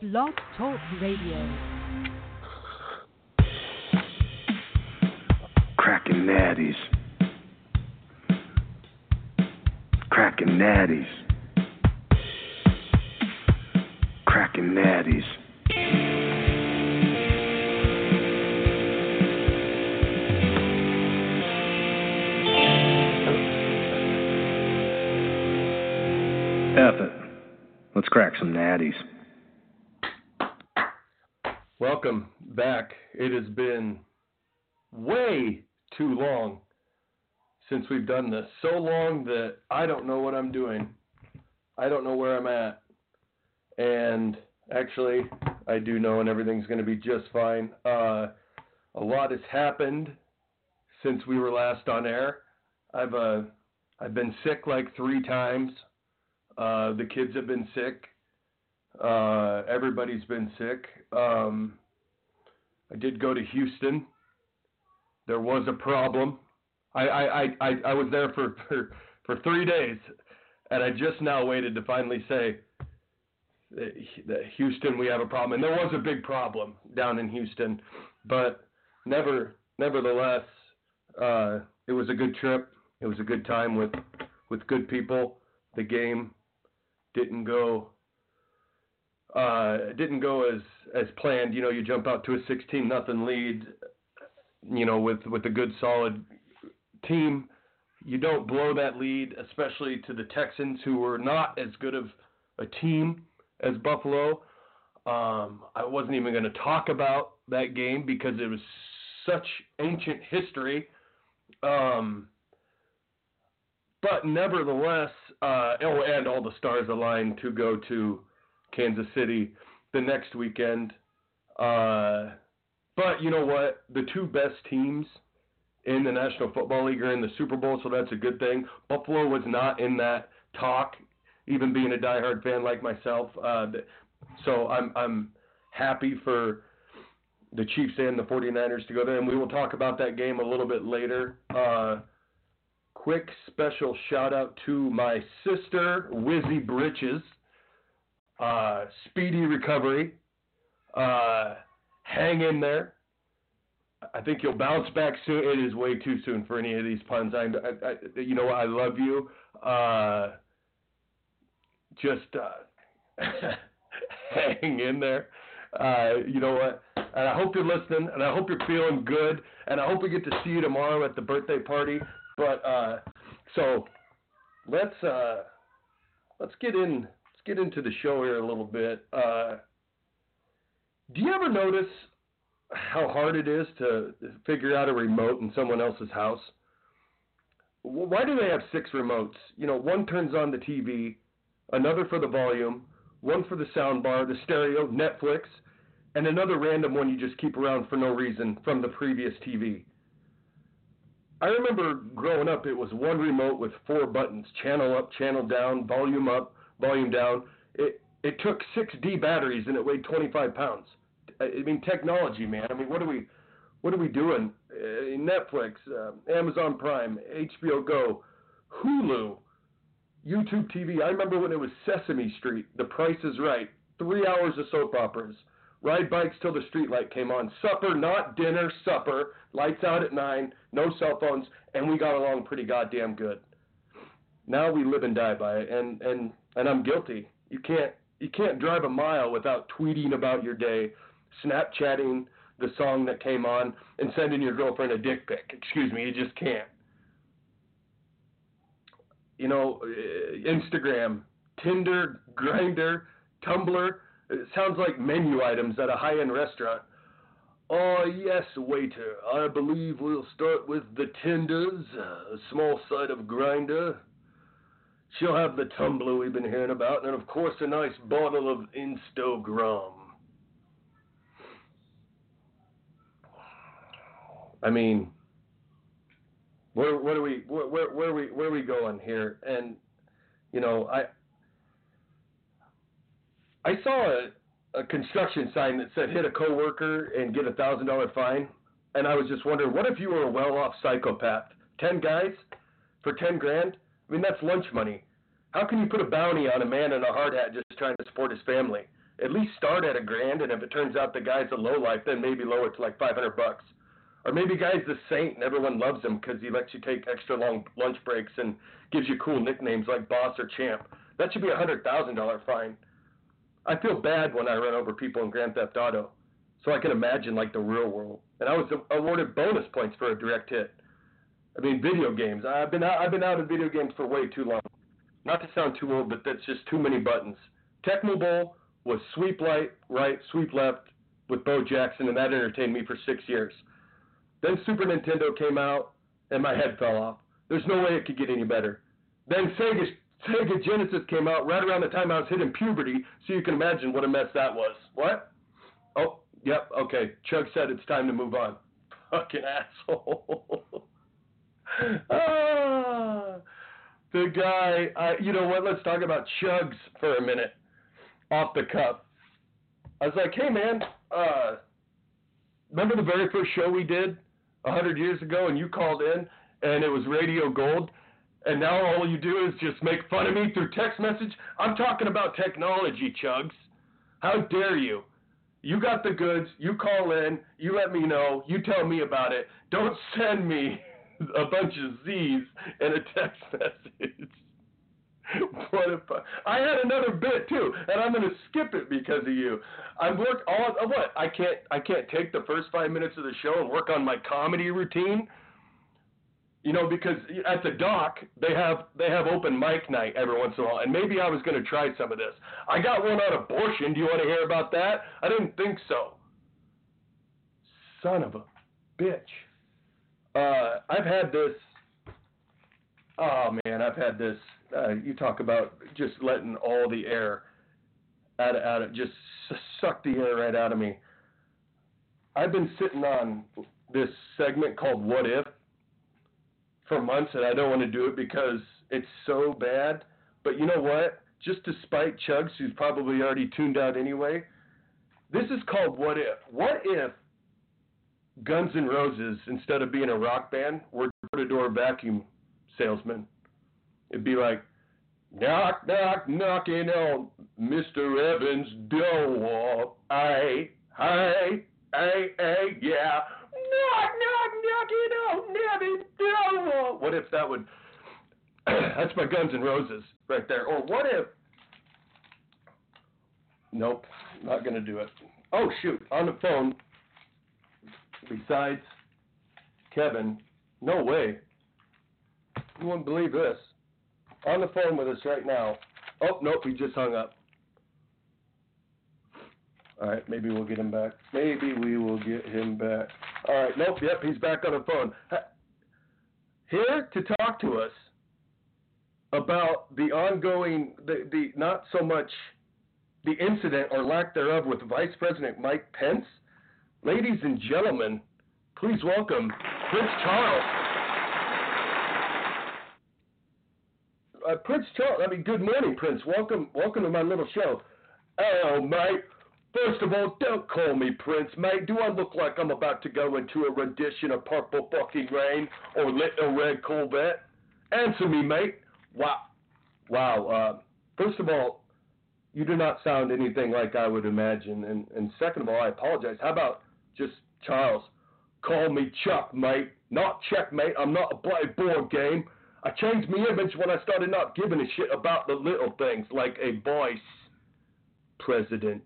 Blog Talk Radio. Cracking natties. Cracking natties. Cracking natties. F it. Let's crack some natties. Welcome back. It has been way too long since we've done this. So long that I don't know what I'm doing. I don't know where I'm at. And actually, I do know, and everything's going to be just fine. Uh, a lot has happened since we were last on air. I've uh, I've been sick like three times. Uh, the kids have been sick. Uh, everybody's been sick. Um, I did go to Houston. There was a problem. I, I, I, I, was there for, for, for three days, and I just now waited to finally say that that Houston, we have a problem. And there was a big problem down in Houston, but never, nevertheless, uh, it was a good trip. It was a good time with, with good people. The game didn't go uh, didn't go as as planned. You know, you jump out to a 16 nothing lead. You know, with with a good solid team, you don't blow that lead, especially to the Texans, who were not as good of a team as Buffalo. Um, I wasn't even going to talk about that game because it was such ancient history. Um, but nevertheless, uh, oh, and all the stars aligned to go to Kansas City the next weekend. Uh, but you know what? The two best teams in the National Football League are in the Super Bowl, so that's a good thing. Buffalo was not in that talk, even being a diehard fan like myself. Uh, so I'm I'm happy for the Chiefs and the 49ers to go there, and we will talk about that game a little bit later. Uh, quick special shout out to my sister, Wizzy Britches. Uh, speedy recovery. Uh, hang in there. I think you'll bounce back soon. It is way too soon for any of these puns. I, I, I you know, I love you. Uh, just uh, hang in there. Uh, you know what? And I hope you're listening, and I hope you're feeling good, and I hope we get to see you tomorrow at the birthday party. But uh, so let's uh, let's get in let's get into the show here a little bit. Uh, do you ever notice how hard it is to figure out a remote in someone else's house? Why do they have six remotes? You know, one turns on the TV, another for the volume, one for the sound bar, the stereo, Netflix, and another random one you just keep around for no reason from the previous TV. I remember growing up, it was one remote with four buttons: channel up, channel down, volume up, volume down. It it took six D batteries and it weighed 25 pounds. I mean, technology, man. I mean, what are we what are we doing? Uh, Netflix, uh, Amazon Prime, HBO Go, Hulu, YouTube TV. I remember when it was Sesame Street, The Price is Right, three hours of soap operas. Ride bikes till the streetlight came on. Supper, not dinner, supper. Lights out at nine, no cell phones, and we got along pretty goddamn good. Now we live and die by it, and and and I'm guilty. You can't you can't drive a mile without tweeting about your day, Snapchatting the song that came on, and sending your girlfriend a dick pic. Excuse me, you just can't. You know, uh, Instagram, Tinder, Grindr, Tumblr it sounds like menu items at a high end restaurant. Oh, yes, waiter. I believe we'll start with the tenders, a small side of grinder. She'll have the tumbler we've been hearing about, and of course, a nice bottle of Instagram. I mean, where, where are we where, where, where are we where are we going here? And you know, I I saw a, a construction sign that said hit a coworker and get a thousand dollar fine, and I was just wondering, what if you were a well off psychopath? Ten guys for ten grand? I mean, that's lunch money. How can you put a bounty on a man in a hard hat just trying to support his family? At least start at a grand, and if it turns out the guy's a low life, then maybe lower it to like 500 bucks. Or maybe guy's the saint and everyone loves him because he lets you take extra long lunch breaks and gives you cool nicknames like boss or champ. That should be a hundred thousand dollar fine. I feel bad when I run over people in Grand Theft Auto, so I can imagine like the real world. And I was awarded bonus points for a direct hit. I mean, video games. I've been out, I've been out of video games for way too long. Not to sound too old, but that's just too many buttons. Tecmo Bowl was sweep right, right, sweep left with Bo Jackson, and that entertained me for six years. Then Super Nintendo came out, and my head fell off. There's no way it could get any better. Then Sega, Sega Genesis came out right around the time I was hitting puberty, so you can imagine what a mess that was. What? Oh, yep, okay. Chug said it's time to move on. Fucking asshole. ah, the guy, I, you know what? Let's talk about Chugs for a minute, off the cuff. I was like, hey man, uh, remember the very first show we did a hundred years ago, and you called in, and it was Radio Gold, and now all you do is just make fun of me through text message. I'm talking about technology, Chugs. How dare you? You got the goods. You call in. You let me know. You tell me about it. Don't send me a bunch of Z's in a text message. what if I, I had another bit too, and I'm gonna skip it because of you. I work all uh, what I can't I can't take the first five minutes of the show and work on my comedy routine. You know, because at the dock they have they have open mic night every once in a while, and maybe I was gonna try some of this. I got one on abortion. Do you want to hear about that? I didn't think so. Son of a bitch. Uh, I've had this. Oh man, I've had this. Uh, you talk about just letting all the air out of, out of just suck the air right out of me. I've been sitting on this segment called What If for months, and I don't want to do it because it's so bad. But you know what? Just to spite Chugs, who's probably already tuned out anyway, this is called What If. What if Guns N' Roses, instead of being a rock band, were door-to-door vacuum salesmen. It'd be like, knock, knock, knocking on Mr. Evans' door. Aye, aye, aye, aye, yeah. Knock, knock, knocking on Evans' door. What if that would? That's my Guns N' Roses right there. Or what if? Nope, not gonna do it. Oh shoot, on the phone besides Kevin, no way. You wouldn't believe this. On the phone with us right now. Oh, nope, he just hung up. All right, maybe we'll get him back. Maybe we will get him back. All right, nope, yep, he's back on the phone. Here to talk to us about the ongoing, the, the not so much the incident or lack thereof with Vice President Mike Pence Ladies and gentlemen, please welcome Prince Charles. Uh, Prince Charles, I mean, good morning, Prince. Welcome, welcome to my little show. Oh, mate. First of all, don't call me Prince, mate. Do I look like I'm about to go into a rendition of Purple Fucking Rain or Little Red Corvette? Answer me, mate. Wow. Wow. Uh, first of all, you do not sound anything like I would imagine. And, and second of all, I apologize. How about just Charles. Call me Chuck, mate. Not checkmate. I'm not a bloody board game. I changed my image when I started not giving a shit about the little things like a voice president.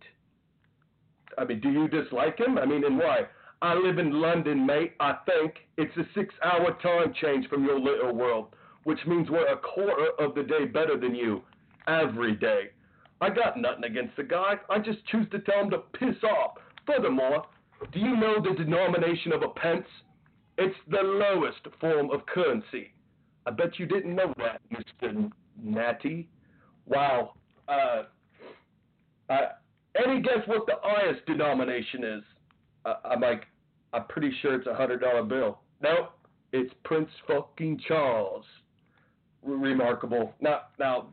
I mean, do you dislike him? I mean, and why? I live in London, mate. I think it's a six hour time change from your little world, which means we're a quarter of the day better than you every day. I got nothing against the guy. I just choose to tell him to piss off. Furthermore, do you know the denomination of a pence? It's the lowest form of currency. I bet you didn't know that, Mr. Natty. Wow. Uh, uh, any guess what the highest denomination is? Uh, I'm like, I'm pretty sure it's a hundred dollar bill. Nope, it's Prince fucking Charles. remarkable. Now, now,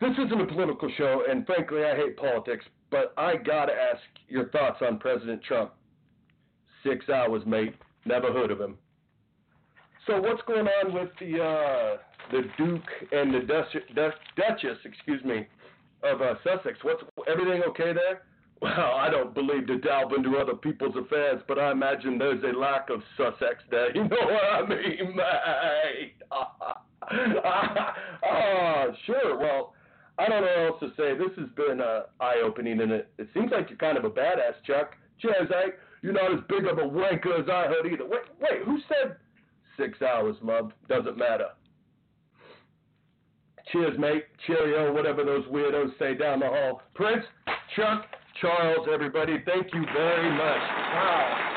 this isn't a political show, and frankly, I hate politics. But I gotta ask your thoughts on President Trump. Six hours, mate. Never heard of him. So what's going on with the uh, the Duke and the Duchess, excuse me, of uh, Sussex. What's everything okay there? Well, I don't believe to delve into other people's affairs, but I imagine there's a lack of Sussex there. You know what I mean, mate? Ah, sure. Well, I don't know what else to say. This has been uh, eye-opening, and it, it seems like you're kind of a badass, Chuck. Cheers, Ike. You're not as big of a wanker as I heard either. Wait, wait, who said six hours, love? Doesn't matter. Cheers, mate. Cheerio, whatever those weirdos say down the hall. Prince, Chuck, Charles, everybody, thank you very much. Wow.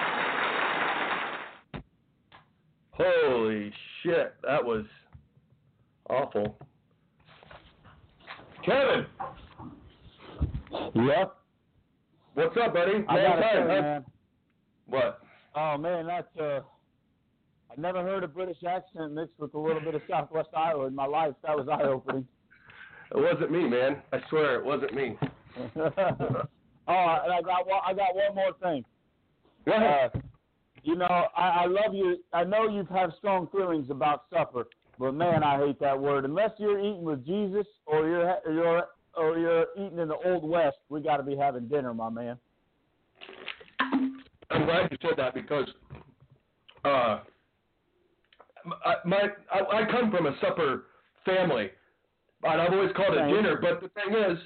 Holy shit, that was awful. Kevin, Yep. what's up, buddy? I gotta time, say, man. What? Oh man, that's uh. I've never heard a British accent mixed with a little bit of Southwest Iowa in my life. That was eye opening. It wasn't me, man. I swear it wasn't me. oh, and I got one. I got one more thing. Go ahead. Uh, you know, I, I love you. I know you have strong feelings about supper, but man, I hate that word. Unless you're eating with Jesus or you're you're or you're eating in the old west, we got to be having dinner, my man. I'm glad you said that because uh, I, my I, I come from a supper family, and I've always called it dinner. But the thing is,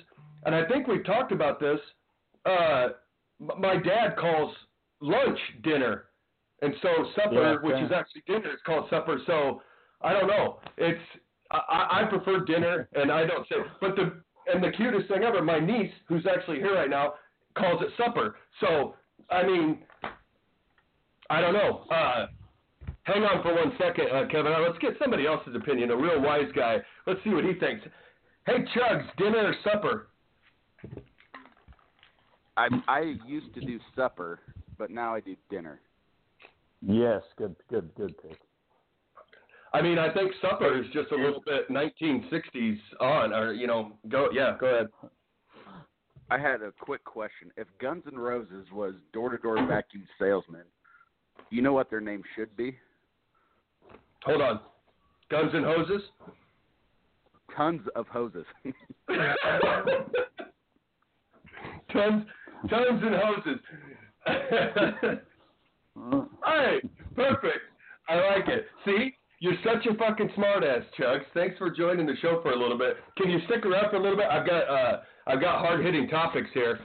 and I think we've talked about this. Uh, my dad calls lunch dinner, and so supper, Yeah, which is actually dinner, is called supper. So I don't know. It's I, I I prefer dinner, and I don't say. But the and the cutest thing ever, my niece, who's actually here right now, calls it supper. So I mean, I don't know. Uh, hang on for one second, uh, Kevin. Let's get somebody else's opinion. A real wise guy. Let's see what he thinks. Hey, Chugs, dinner or supper? I I used to do supper, but now I do dinner. Yes, good, good, good pick. I mean, I think supper is just a little bit 1960s on, or you know, go yeah, go ahead. I had a quick question. If Guns N' Roses was door-to-door vacuum salesman, you know what their name should be? Hold on. Guns and hoses. Tons of hoses. tons, tons and hoses. Uh, Hey, perfect. I like it. See, you're such a fucking smartass, Chugs. Thanks for joining the show for a little bit. Can you stick around for a little bit? I've got uh, I've got hard hitting topics here.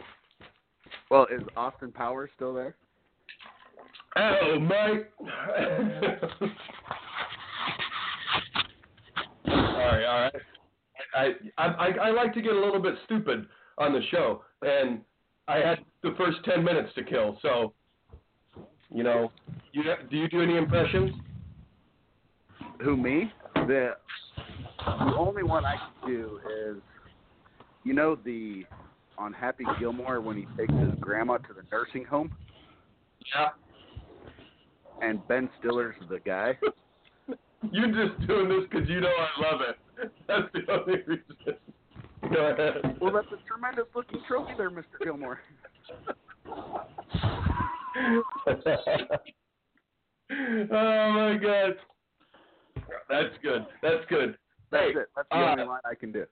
well, is Austin Powers still there? Oh, Mike. all right, all right. I, I I I like to get a little bit stupid on the show, and I had the first ten minutes to kill. So, you know, you do you do any impressions? Who me? The the only one I can do is, you know, the on Happy Gilmore when he takes his grandma to the nursing home, Yeah. and Ben Stiller's the guy. You're just doing this because you know I love it. That's the only reason. Go ahead. Well, that's a tremendous looking trophy there, Mr. Gilmore. oh my god. That's good. That's good. That's Hey, it. That's the uh, only line I can do.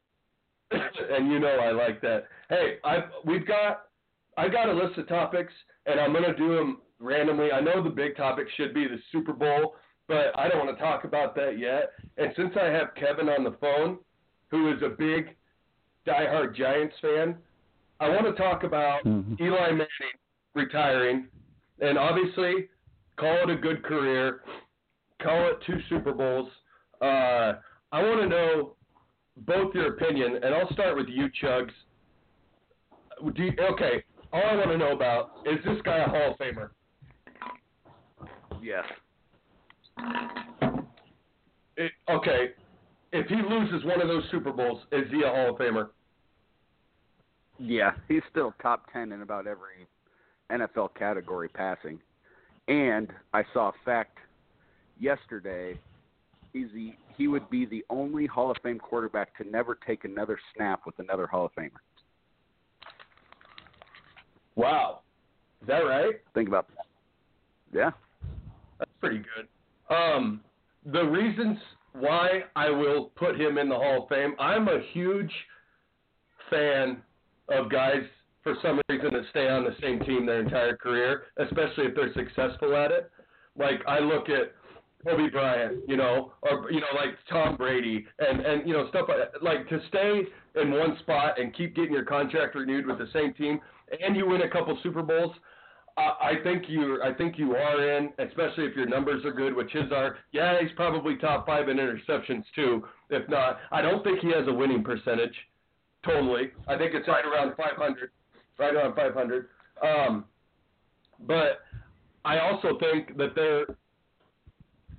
and you know I like that. Hey, I we've got I got a list of topics, and I'm gonna do them randomly. I know the big topic should be the Super Bowl, but I don't want to talk about that yet. And since I have Kevin on the phone, who is a big diehard Giants fan, I want to talk about Mhm. Eli Manning retiring, and obviously call it a good career, call it two Super Bowls. Uh, I want to know both your opinion, and I'll start with you, Chugs. Do you, okay, all I want to know about is this guy a Hall of Famer? Yes. It, okay, if he loses one of those Super Bowls, is he a Hall of Famer? Yeah, he's still top 10 in about every NFL category passing. And I saw a fact yesterday. He's the he would be the only Hall of Fame quarterback to never take another snap with another Hall of Famer. Wow, is that right? Think about that. Yeah. That's pretty good. Um, the reasons why I will put him in the Hall of Fame, I'm a huge fan of guys for some reason that stay on the same team their entire career, especially if they're successful at it. Like I look at Kobe Bryant, you know, or you know, like Tom Brady, and and you know stuff like like to stay in one spot and keep getting your contract renewed with the same team, and you win a couple Super Bowls. I I think you I think you are in, especially if your numbers are good, which his are. Yeah, he's probably top five in interceptions too. If not, I don't think he has a winning percentage. Totally, I think it's right around 500, right around 500. Um, but I also think that they're.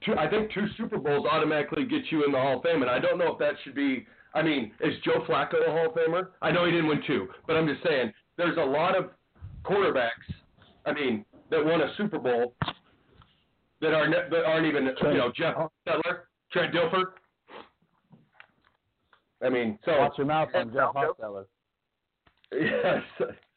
Two, I think two Super Bowls automatically get you in the Hall of Fame, and I don't know if that should be. I mean, is Joe Flacco a Hall of Famer? I know he didn't win two, but I'm just saying there's a lot of quarterbacks. I mean, that won a Super Bowl that are ne- that aren't even you know Jeff Hostetler, Trent Dilfer. I mean, so Watch your mouth on Jeff Hostetler. Yes,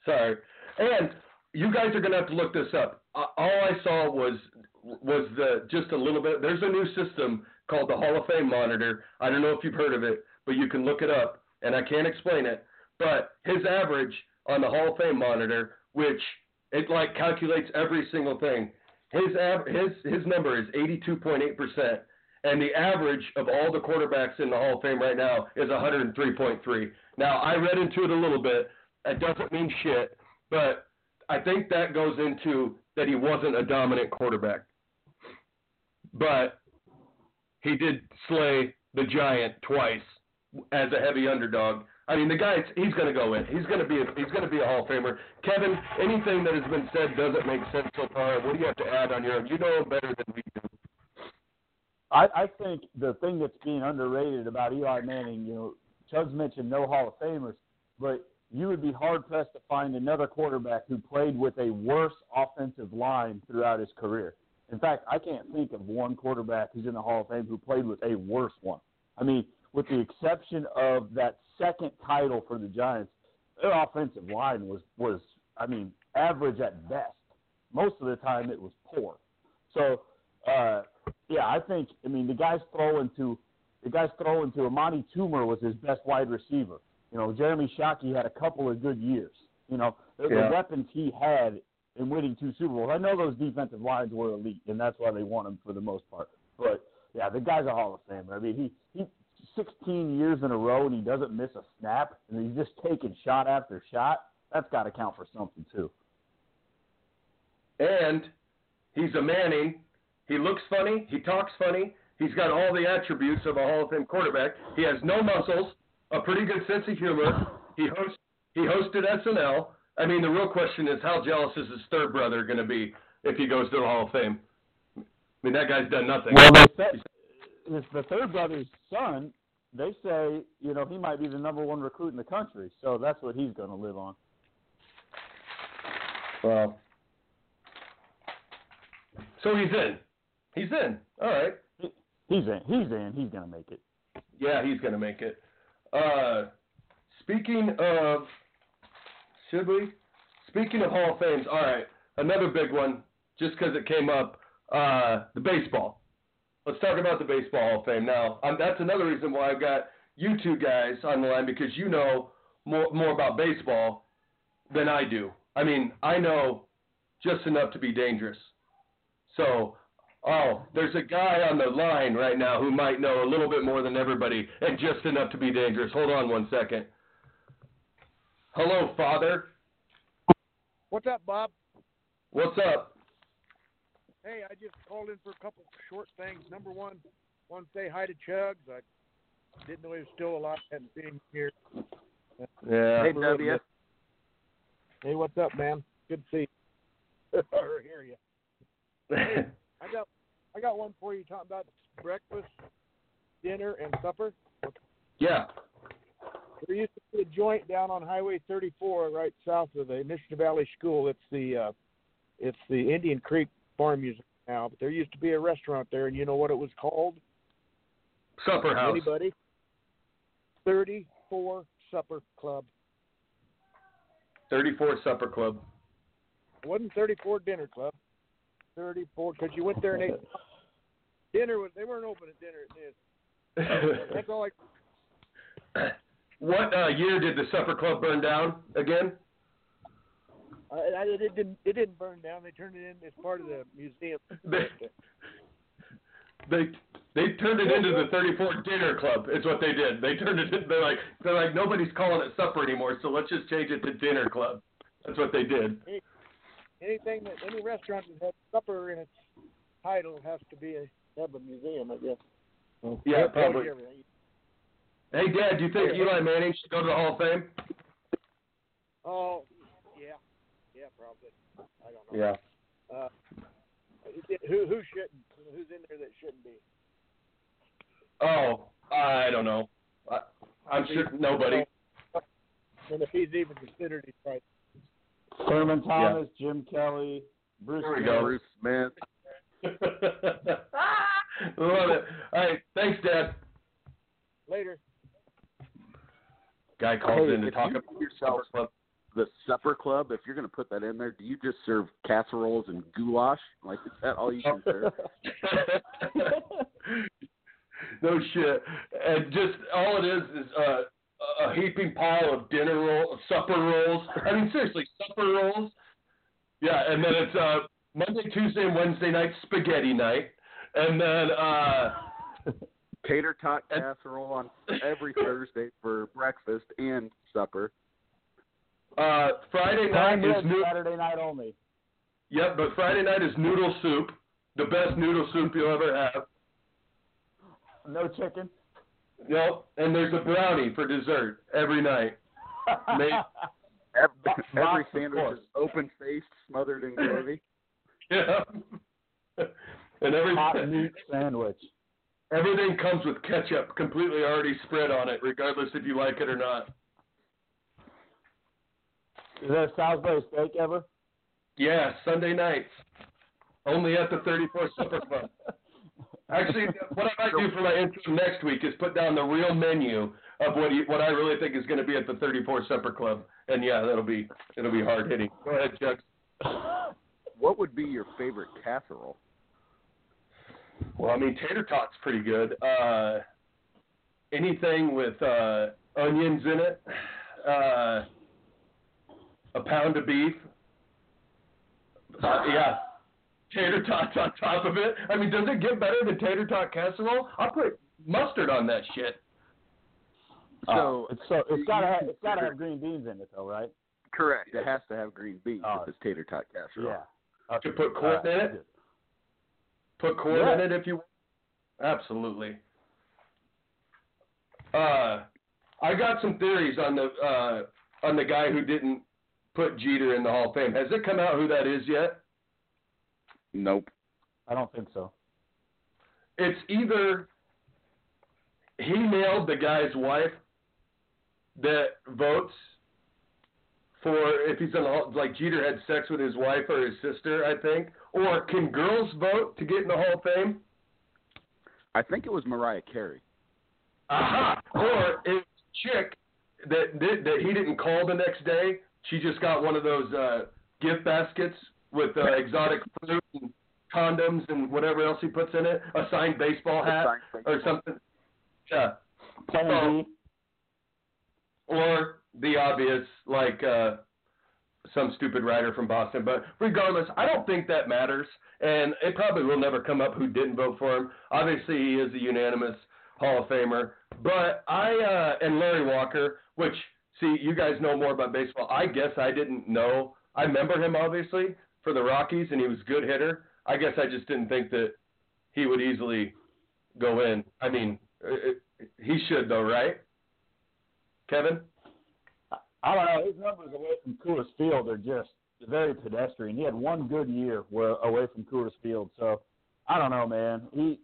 sorry. And you guys are going to have to look this up. Uh, all I saw was was the just a little bit. There's a new system called the Hall of Fame Monitor. I don't know if you've heard of it, but you can look it up, and I can't explain it. But his average on the Hall of Fame Monitor, which it like calculates every single thing, his av- his his number is 82.8 percent. And the average of all the quarterbacks in the Hall of Fame right now is 103.3. Now, I read into it a little bit. It doesn't mean shit, but I think that goes into that he wasn't a dominant quarterback. But he did slay the giant twice as a heavy underdog. I mean, the guy he's going to go in. He's going to be a, he's going to be a Hall of Famer. Kevin, anything that has been said doesn't make sense so far. What do you have to add on your own? You know him better than we do. I, I think the thing that's being underrated about Eli Manning, you know, Chugs mentioned no Hall of Famers, but you would be hard pressed to find another quarterback who played with a worse offensive line throughout his career. In fact, I can't think of one quarterback who's in the Hall of Fame who played with a worse one. I mean, with the exception of that second title for the Giants, their offensive line was was I mean average at best. Most of the time it was poor. So uh, yeah, I think I mean the guys throwing to the guys throwing to Amani Toomer was his best wide receiver. You know, Jeremy Shockey had a couple of good years. You know, the, Yeah. the weapons he had in winning two Super Bowls. I know those defensive lines were elite, and that's why they won them for the most part. But yeah, the guy's a Hall of Famer. I mean, he he 16 years in a row and he doesn't miss a snap, and he's just taking shot after shot. That's got to count for something too. And he's a Manning. He looks funny. He talks funny. He's got all the attributes of a Hall of Fame quarterback. He has no muscles, a pretty good sense of humor. He host, he hosted SNL. I mean, the real question is how jealous is his third brother going to be if he goes to the Hall of Fame? I mean, that guy's done nothing. Well, they said it's the third brother's son. They say you know he might be the number one recruit in the country, so that's what he's going to live on. Well, so he's in. He's in. All right. He's in. He's in. He's going to make it. Yeah, he's going to make it. Uh, speaking of, should we? Speaking of Hall of Fames, all right, another big one, just because it came up, uh, the baseball. Let's talk about the Baseball Hall of Fame. Now, um, that's another reason why I've got you two guys on the line because you know more, more about baseball than I do. I mean, I know just enough to be dangerous. So, oh, there's a guy on the line right now who might know a little bit more than everybody and just enough to be dangerous. Hold on one second. Hello, Father. What's up, Bob? What's up? Hey, I just called in for a couple short things. Number one, want to say hi to Chugs. I didn't know he was still alive. Hadn't seen him here. Yeah. Hey, W. Hey, what's up, man? Good to see you. or hear you. I got, I got one for you. Talking about breakfast, dinner, and supper. yeah. There used to be a joint down on Highway 34, right south of the Mission Valley School. It's the, uh, it's the Indian Creek Farm Museum now. But there used to be a restaurant there, and you know what it was called? Supper House. Anybody? 34 Supper Club. 34 Supper Club. It wasn't 34 Dinner Club. 34 because you went there and ate dinner was they weren't open at dinner at this. That's all I. what uh, year did the supper club burn down again? I, I, it didn't. It didn't burn down. They turned it in as part of the museum. They they they turned it into the 34 dinner club. Is what they did. They turned it. They're like they're like nobody's calling it supper anymore, so let's just change it to dinner club. That's what they did. Anything that any restaurant that has supper in its title has to be a have a museum, I guess. So, Yeah, probably. Hey, Dad, do you think Eli Manning should go to the Hall of Fame? Oh, yeah, yeah, probably. I don't know. Yeah. Uh, who who shouldn't? Who's in there that shouldn't be? Oh, I don't know. I, I'm sure nobody. And if he's even considered, he's right. Thurman Thomas, Jim Kelly, Bruce. There we Smith. go. Bruce Smith. Love it. All right, thanks, Dad. Later. Guy calls Hey, in to talk you about give yourself supper club. the supper club, if you're going to put that in there, do you just serve casseroles and goulash? Like, is that all you can serve? no shit. And just all it is is uh, a heaping pile of dinner roll, supper rolls. I mean, seriously, supper rolls. Yeah, and then it's uh, Monday, Tuesday, and Wednesday night spaghetti night, and then uh, Tater tot casserole on every Thursday for breakfast and supper. uh, Friday night Prime is rib new. Saturday night only. Yep, but Friday night is noodle soup, the best noodle soup you'll ever have. No chicken. Yep, and there's a brownie for dessert every night. Mate. Every, every sandwich is open faced, smothered in gravy. Yeah. and every, Hot meat sandwich. everything comes with ketchup completely already spread on it, regardless if you like it or not. Is there a Salisbury steak ever? Yeah, Sunday nights. Only at the 34 Supper Club. Actually, what I might do for my intro next week is put down the real menu of what you, what I really think is going to be at the 34 Supper Club, and yeah, that'll be it'll be hard hitting. Go ahead, Chuck. What would be your favorite casserole? Well, I mean, tater tots pretty good. Uh, anything with uh, onions in it, uh, a pound of beef. Uh, yeah, tater tots on top of it. I mean, does it get better than tater tot casserole? I'll put mustard on that shit. So it's so it's you gotta have, it's consider- gotta have green beans in it though, right? correct. It has to have green beans Oh. if it's tater tot casserole. Yeah. To put corn in it? Put corn Yeah. in it if you. Absolutely. Uh, I got some theories on the uh, on the guy who didn't put Jeter in the Hall of Fame. Has it come out who that is yet? Nope. I don't think so. It's either he nailed the guy's wife that votes for if he's in the like Jeter had sex with his wife or his sister, I think. Or can girls vote to get in the Hall of Fame? I think it was Mariah Carey. Aha! Or it's chick that, that that he didn't call the next day. She just got one of those uh, gift baskets with uh, exotic fruit and condoms and whatever else he puts in it. A signed baseball hat Signed or something. Yeah. Or the obvious, like uh, some stupid writer from Boston. But regardless, I don't think that matters, and it probably will never come up who didn't vote for him. Obviously, he is a unanimous Hall of Famer. But I uh, and Larry Walker, which see you guys know more about baseball. I guess I didn't know. I remember him obviously for the Rockies, and he was a good hitter. I guess I just didn't think that he would easily go in. I mean, uh, uh, he should though, right? Kevin. I don't know. His numbers away from Coors Field are just very pedestrian. He had one good year where, away from Coors Field, so I don't know, man. He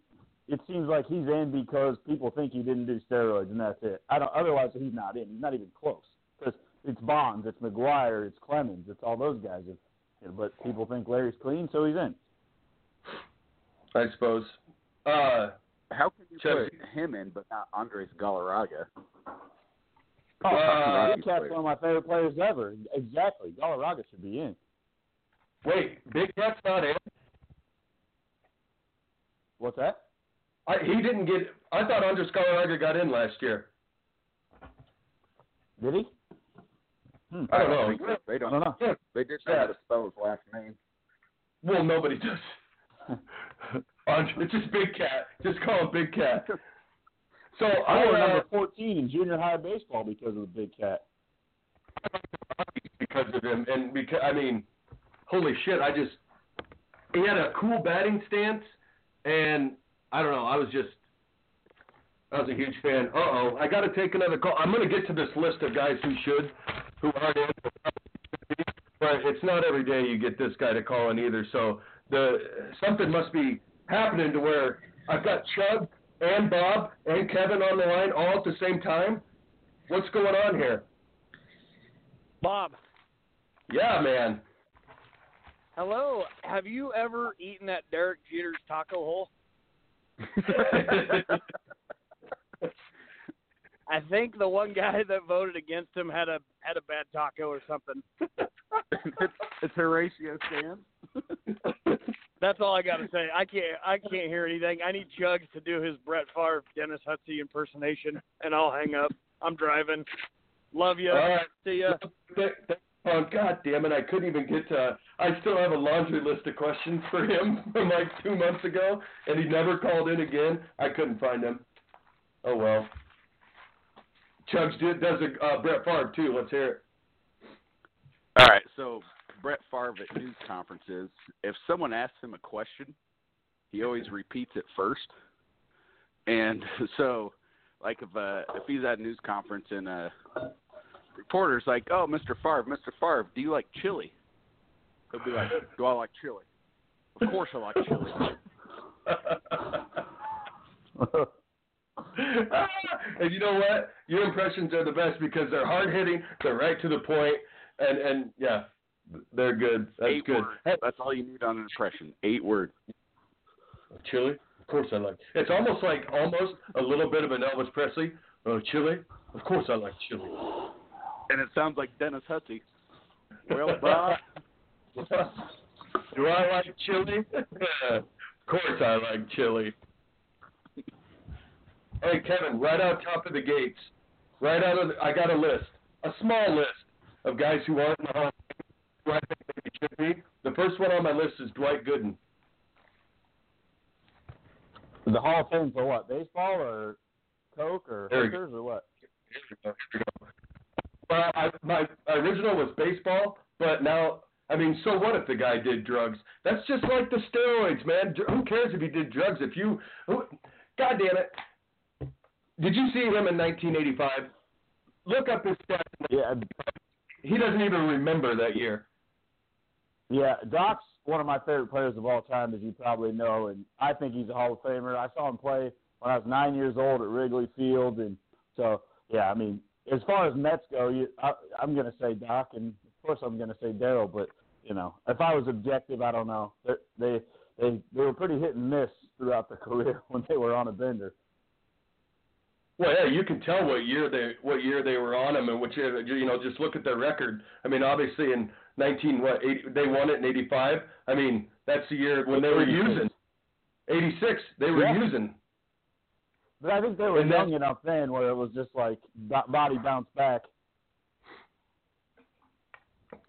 it seems like he's in because people think he didn't do steroids, and that's it. I don't. Otherwise, he's not in. He's not even close. Because it's Bonds, it's McGwire, it's Clemens, it's all those guys. It's, you but people think Larry's clean, so he's in. I suppose. Uh, How can you Chelsea. put him in but not Andres Galarraga? Oh, Uh, Big Cat's one of my favorite players ever. Exactly. Galarraga should be in. wait, Big Cat's not in. What's that? I, he didn't get. I thought Andres Galarraga got in last year. Did he? Hmm. I don't know. They don't. don't know. They just know how to spell his last name. Well, nobody does. It's just Big Cat. Just call him Big Cat. So I I wore uh, number 14 in junior high baseball because of the big cat. because of him, and because I mean, holy shit! I just he had a cool batting stance, and I don't know. I was just I was a huge fan. Uh oh, I got to take another call. I'm gonna get to this list of guys who should, who aren't in, but it's not every day you get this guy to call in either. So the something must be happening to where I've got Chug and Bob and Kevin on the line all at the same time. What's going on here? Bob, Yeah, man. hello. Have you ever eaten at Derek Jeter's Taco Hole? I think the one guy that voted against him had a had a bad taco or something. it's, it's Horatio Sanz. That's all I got to say. I can't I can't hear anything. I need Chugs to do his Brett Favre Dennis Hutsey impersonation, and I'll hang up. I'm driving. Love you. All right. See ya. Th- th- Oh God damn it! I couldn't even get to. I still have a laundry list of questions for him from like two months ago, and he never called in again. I couldn't find him. Oh well. Chugs did does a uh, Brett Favre too. Let's hear it. All right, so Brett Favre at news conferences, if someone asks him a question, he always repeats it first. And so, like if uh, if he's at a news conference and a reporter's like, "Oh, Mr. Favre, Mr. Favre, do you like chili?" He'll be like, "Do I like chili?" Of course, I like chili. and you know what? Your impressions are the best because they're hard hitting, they're right to the point, and and yeah, they're good. That's Eight good. Hey, That's all you need on an impression. Eight words. chili? Of course I like. It's almost like almost a little bit of an Elvis Presley. Oh, chili? Of course I like chili. And it sounds like Dennis Hutsey. Well, Bob, Do I like chili? of course I like chili. Hey Kevin, right out top of the gates, right out of the, I got a list, a small list of guys who aren't in the Hall of Fame, who I think they should be. The first one on my list is Dwight Gooden. The Hall of Fame for what? Baseball or Coke or hookers or what? Here we go. Here we go. Well, I, my original was baseball, but now, I mean, so what if the guy did drugs? That's just like the steroids, man. Who cares if he did drugs? If you, who, God damn it. Did you see him in 1985? Look up his stats. Yeah, He doesn't even remember that year. yeah. Doc's one of my favorite players of all time, as you probably know, and I think he's a Hall of Famer. I saw him play when I was nine years old at Wrigley Field, and so yeah. I mean, as far as Mets go, you, I, I'm going to say Doc, and of course I'm going to say Darryl. But you know, if I was objective, I don't know. They they they, they were pretty hit and miss throughout their career when they were on a bender. Well, yeah, you can tell what year they what year they were on him, and which year, you know, just look at their record. I mean, obviously in 19 what 80, they won it in 85. I mean, that's the year when they were using 86. They were Yeah. using. But I think they were And that- young enough then where it was just like body bounce back.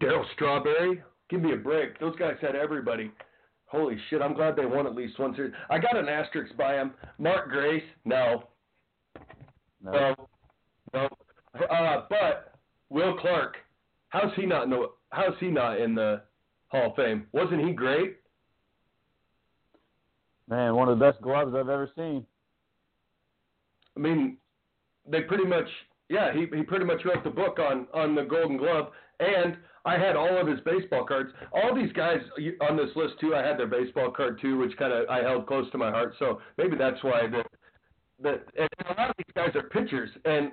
Darryl Strawberry, give me a break. Those guys had everybody. Holy shit! I'm glad they won at least one series. I got an asterisk by him. Mark Grace, no, No. no, no. Uh, but Will Clark, how's he not in the How's he not in the Hall of Fame? Wasn't he great? Man, one of the best gloves I've ever seen. I mean, they pretty much, yeah, he he pretty much wrote the book on on the Golden Glove, and I had all of his baseball cards. All these guys on this list too, I had their baseball card too, which kind of I held close to my heart. So maybe that's why that that and a lot of these guys are pitchers, and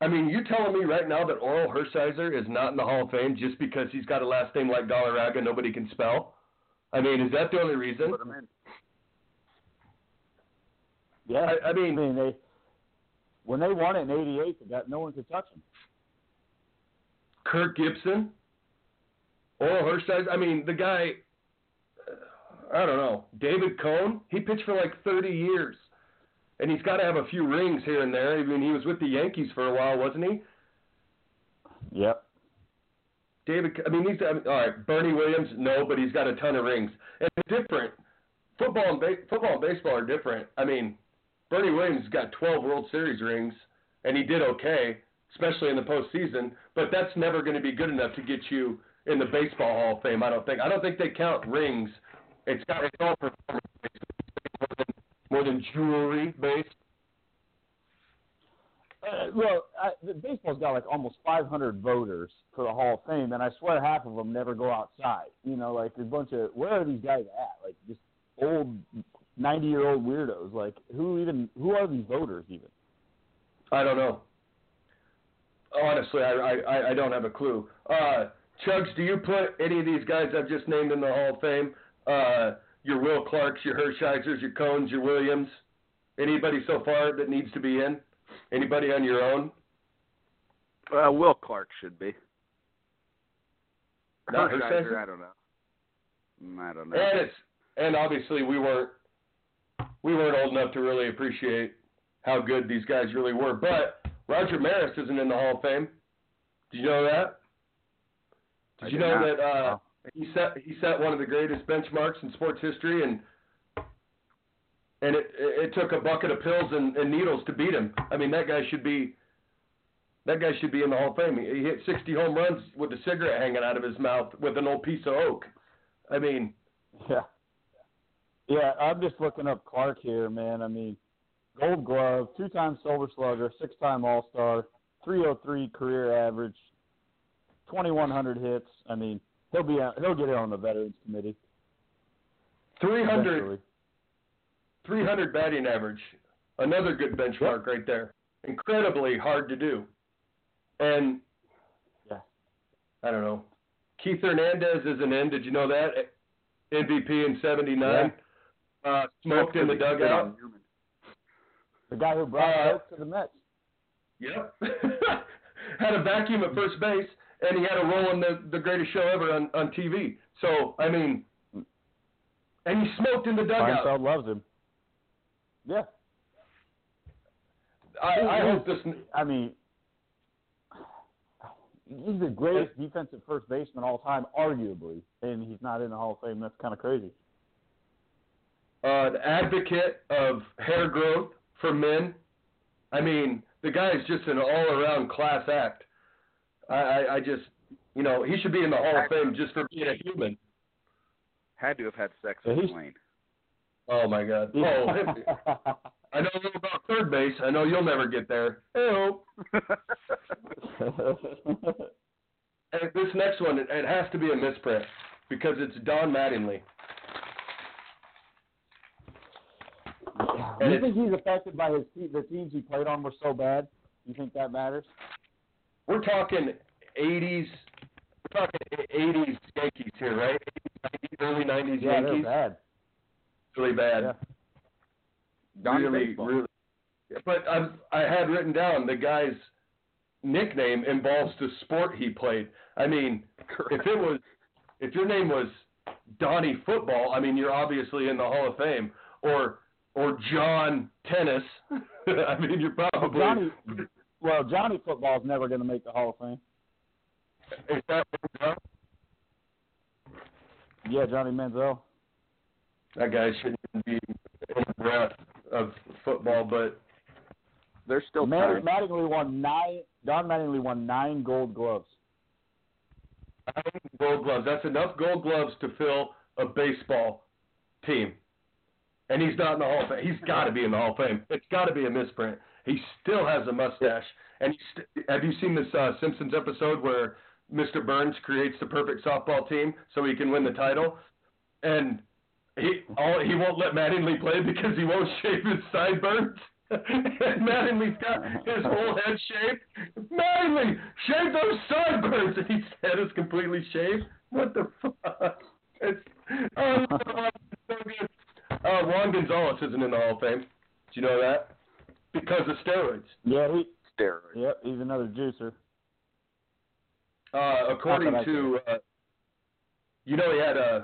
I mean, you telling me right now that Orel Hershiser is not in the Hall of Fame just because he's got a last name like Galarraga nobody can spell? I mean, is that the only reason? put him in. Yeah, I, I mean, I mean they when they won it in '88, they got no one could touch them. Kirk Gibson, Orel Hershiser. I mean, the guy. uh, I don't know. David Cone. He pitched for like 30 years, and he's got to have a few rings here and there. I mean, he was with the Yankees for a while, wasn't he? Yep. David, I mean, he's I mean, all right. Bernie Williams, no, but he's got a ton of rings. And it's different. Football and ba- football and baseball are different. I mean, Bernie Williams got 12 World Series rings, and he did okay, especially in the postseason. But that's never going to be good enough to get you in the baseball Hall of Fame. I don't think. I don't think they count rings. It's got it's all performance based more than, more than jewelry based. Uh, well, I, the baseball's got like almost 500 voters for the Hall of Fame, and I swear half of them never go outside. You know, like a bunch of where are these guys at? Like just old 90 year old weirdos. Like who even who are these voters even? I don't know. Honestly, I I, I don't have a clue. Uh, Chugs, do you put any of these guys I've just named in the Hall of Fame? Uh, your Will Clarks, your Hershiser's, your Cones, your Williams. Anybody so far that needs to be in? Anybody on your own? Uh, Will Clark should be. Not Hershiser, Hershiser? I don't know. I don't know. And it's and obviously we weren't we weren't old enough to really appreciate how good these guys really were. But Roger Maris isn't in the Hall of Fame. Did you know that? Did I you know not. that uh, he set he set one of the greatest benchmarks in sports history and and it it took a bucket of pills and, and needles to beat him. I mean that guy should be that guy should be in the Hall of Fame. He hit 60 home runs with a cigarette hanging out of his mouth with an old piece of oak. I mean, Yeah. Yeah, I'm just looking up Clark here, man. I mean, Gold Glove, two-time Silver Slugger, six-time All-Star, 303 career average, 2,100 hits. I mean, he'll be he'll get in on the Veterans Committee. 300 eventually. 300 batting average. Another good benchmark right there. Incredibly hard to do. And Yeah. I don't know. Keith Hernandez is an end. Did you know that? MVP in '79. Uh, smoked in the dugout. The guy who brought Uh, Oak to the Mets. Yep. had a vacuum at first base, and he had a role in the the greatest show ever on on TV. So I mean, and he smoked in the dugout. Seinfeld loves him. Yeah. I, I hope this. I mean, he's the greatest defensive first baseman all time, arguably, and he's not in the Hall of Fame. That's kind of crazy. uh, the advocate of hair growth for men. I mean, the guy is just an all-around class act. I, I, I just, you know, he should be in the Hall of Fame just for being a human. Had to have had sex with Wayne. Oh my God. Oh, I know a little about third base. I know you'll never get there. Hey-o. And this next one, it, it has to be a misprint because it's Don Mattingly. Do you think he's affected by his the teams he played on were so bad? You think that matters? We're talking 80s. We're talking 80s Yankees here, right? 80s, early 90s Yeah, they're bad. Really bad. Yeah. Donnie really, Baseball. really. But I, I had written down the guy's nickname involves the sport he played. I mean, if it was, if your name was Donnie Football, I mean, you're obviously in the Hall of Fame, or or John Tennis. I mean, you're probably. Johnny, well, Johnny Football's never going to make the Hall of Fame. Is that John? Yeah, Johnny Manziel. That guy shouldn't even be in the breath of football, but they're still Matt. Mattingly won nine. Don Mattingly won nine Gold Gloves. nine gold gloves. That's enough gold gloves to fill a baseball team. And he's not in the Hall of Fame. He's got to be in the Hall of Fame. It's got to be a misprint. He still has a mustache. And he st- have you seen this uh, Simpsons episode where Mr. Burns creates the perfect softball team so he can win the title? And he all he won't let Mattingly play because he won't shave his sideburns. and Mattingly's got his whole head shaved. Mattingly, shave those sideburns, and his head is completely shaved. What the fuck? It's oh, it's so good. Uh, Juan Gonzalez isn't in the Hall of Fame. Do you know that? Because of steroids. Yeah, he. Steroids. Yep, he's another juicer. Uh, according Not that I to, uh, you know, he had uh,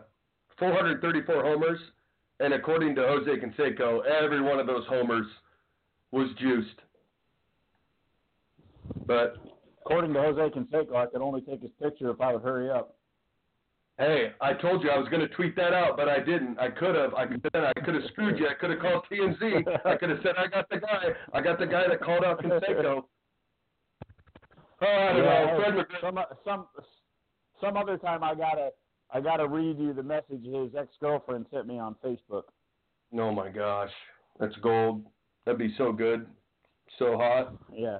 434 homers, and according to Jose Canseco, every one of those homers was juiced. But according to Jose Canseco, I could only take his picture if I would hurry up. Hey, I told you I was going to tweet that out, but I didn't. I could have. I could have. I could have screwed you. I could have called TMZ. I could have said I got the guy. I got the guy that called out Canseco. Oh, I don't Yeah, know. Fred hey, some some some other time I gotta I gotta read you the message his ex girlfriend sent me on Facebook. Oh my gosh, that's gold. That'd be so good, so hot. Yeah.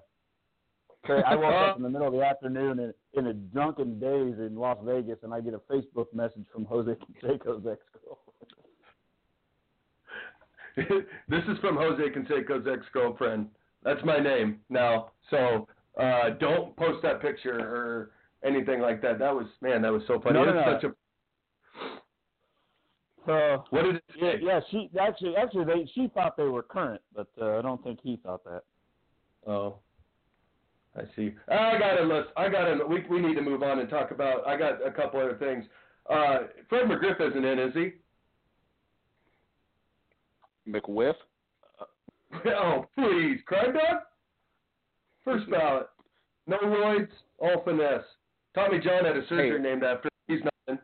So I woke up in the middle of the afternoon in, in a drunken daze in Las Vegas, and I get a Facebook message from Jose Canseco's ex girlfriend. this is from Jose Canseco's ex-girlfriend. That's my name now. So uh, don't post that picture or anything like that. That was man, that was so funny. No, no, no. such a So what did it yeah, yeah, she actually actually they she thought they were current, but uh, I don't think he thought that. Oh, I see. I got a list. I got a. We we need to move on and talk about. I got a couple other things. Uh, Fred McGriff isn't in, is he? McWiff. oh, please, crime dog. First ballot. No roids, all finesse. Tommy John had a surgery Hey. named after. him. He's not in,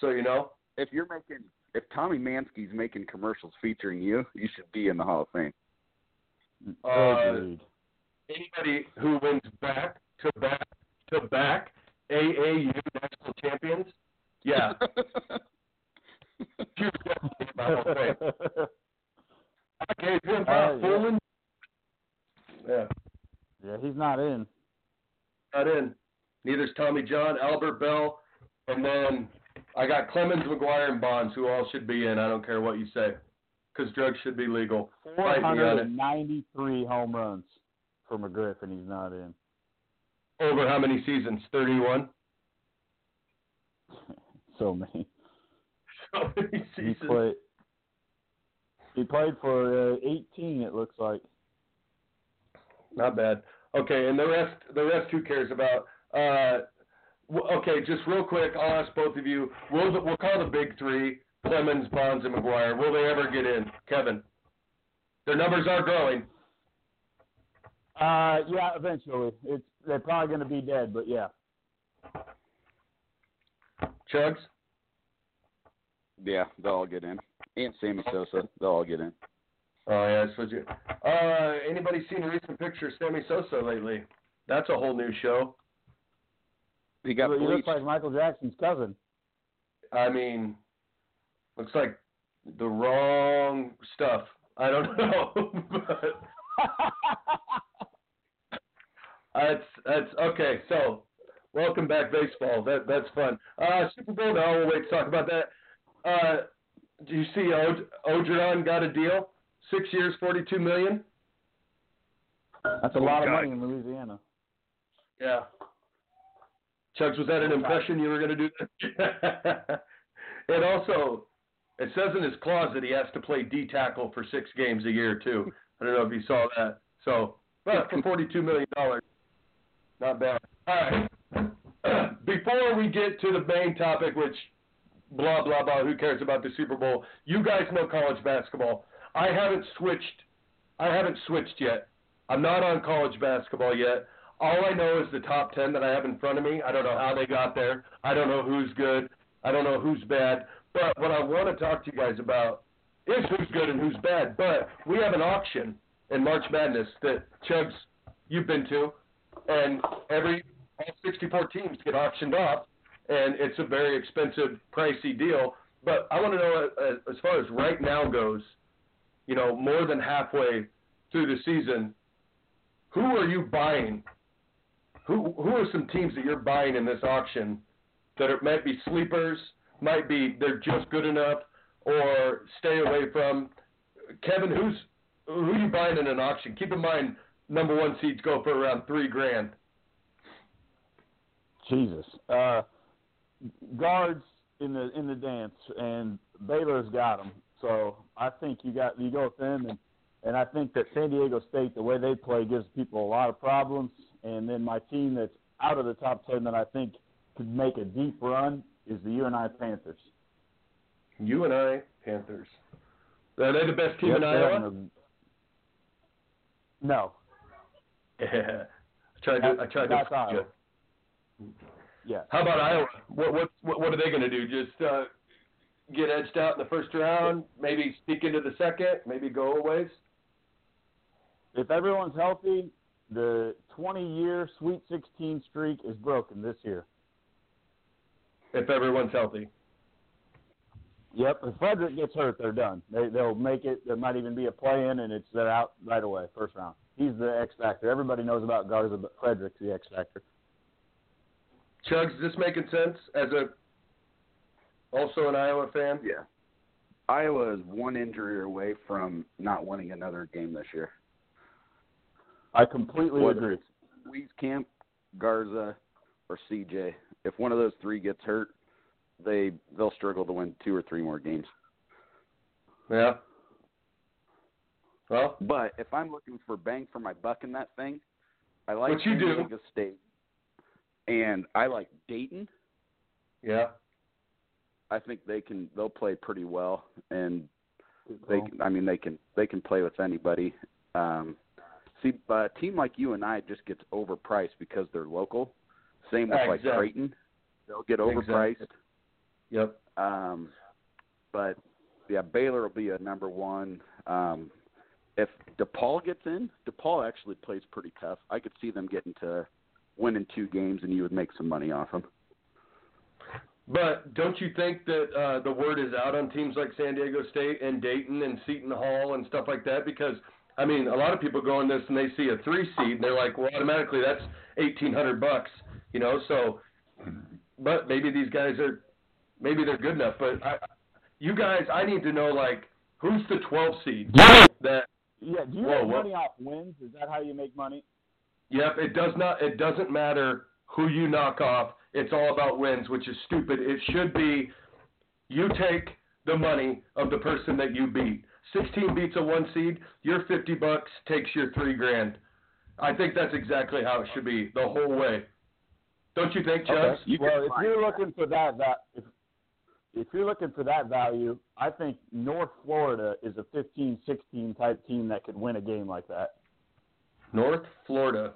so you know. If you're making, if Tommy Mansky's making commercials featuring you, you should be in the Hall of Fame. Uh, Agreed. Anybody who wins back to back to back AAU national champions, yeah, huge definitely in my Hall of Fame. I gave him Uh, yeah. Fulman. Yeah, yeah, he's not in. not in. Neither's Tommy John, Albert Belle, and then I got Clemens, McGwire, and Bonds, who all should be in. I don't care what you say, because drugs should be legal. Fight me on it. 493 home runs for McGriff, and he's not in. Over how many seasons? Thirty-one. So many. So many seasons. He played. He played for uh, 18. It looks like. Not bad. Okay, and the rest, the rest, who cares about? Uh, okay, just real quick, I'll ask both of you. We'll we'll call the big three: Clemens, Bonds, and McGwire. Will they ever get in? Kevin, their numbers are growing. Uh, yeah, eventually. It's they're probably going to be dead, but yeah. Chugs, yeah, they'll all get in. And Sammy Sosa, they'll all get in. oh yeah, I suppose you. Uh, anybody seen a recent picture of Sammy Sosa lately? That's a whole new show. He got he looks like Michael Jackson's cousin. I mean, looks like the wrong stuff. I don't know, but. That's that's okay. So, welcome back, baseball. That that's fun. Uh, Super Bowl. Now we'll wait to talk about that. Uh, do you see o- Orgeron got a deal? Six years, forty-two million. That's a lot of money in Louisiana. Yeah. Chugs, was that an impression you were going to do? That? and also, it says in his clause that he has to play D tackle for six games a year too. I don't know if you saw that. So, but for forty-two million dollars, not bad. All right. Before we get to the main topic, which blah blah blah, who cares about the Super Bowl? You guys know college basketball. I haven't switched. I haven't switched yet. I'm not on college basketball yet. All I know is the top 10 that I have in front of me. I don't know how they got there. I don't know who's good. I don't know who's bad. But what I want to talk to you guys about is who's good and who's bad. But we have an auction in March Madness that Chugs, you've been to, and every all 64 teams get auctioned off, and it's a very expensive, pricey deal. But I want to know, uh, as far as right now goes, you know, more than halfway through the season, who are you buying? Who who are some teams that you're buying in this auction that are, might be sleepers, might be they're just good enough, or stay away from? Kevin, who's who are you buying in an auction? Keep in mind, number one seeds go for around three grand. Jesus. Uh, guards in the in the dance, and Baylor's got them. So I think you got you go with them, and and I think that San Diego State, the way they play, gives people a lot of problems. And then my team that's out of the top ten that I think could make a deep run is the UNI Panthers. You and I, Panthers. Are they the best team Yep, in Iowa? having a- No, Yeah. tried to. I tried That's to. Iowa. Yeah. How about Iowa? What what what, are they going to do? Just uh, get edged out in the first round? Maybe sneak into the second? Maybe go a ways? If everyone's healthy, the 20-year Sweet 16 streak is broken this year. If everyone's healthy. Yep. If Fredrick gets hurt, they're done. They they'll make it. There might even be a play in, and it's they're out right away, first round. He's the X factor. Everybody knows about Garza, but Fredrick's the X factor. Chugs, is this making sense as a also an Iowa fan? Yeah. Iowa is one injury away from not winning another game this year. I completely Whether agree. it's Wieskamp, Garza, or CJ. If one of those three gets hurt, they they'll struggle to win two or three more games. Yeah. Well, But if I'm looking for bang for my buck in that thing, I like What you San do. Diego State, and I like Dayton. yeah. I think they can they'll play pretty well, and they can, I mean they can they can play with anybody. Um, see, a team like UNI just gets overpriced because they're local. Same with like Exactly. Creighton, they'll get overpriced. Exactly. Yep. Um, but yeah, Baylor will be a number one. Um, if DePaul gets in, DePaul actually plays pretty tough. I could see them getting to winning two games, and you would make some money off them. But don't you think that uh, the word is out on teams like San Diego State and Dayton and Seton Hall and stuff like that? Because I mean, a lot of people go in this and they see a three seed and they're like, well, automatically that's eighteen hundred bucks, you know. So, but maybe these guys are, maybe they're good enough. But I, you guys, I need to know like who's the twelve seed that Yeah. Do you Whoa, make what- money off wins? Is that how you make money? Yep, it does not. It doesn't matter who you knock off. It's all about wins, which is stupid. It should be you take the money of the person that you beat. 16 beats a one seed. Your 50 bucks takes your three grand. I think that's exactly how it should be the whole way. Don't you think, Chubbs? You well, if you're that. looking for that, that if, if you're looking for that value, I think North Florida is a 15-16 type team that could win a game like that. North Florida.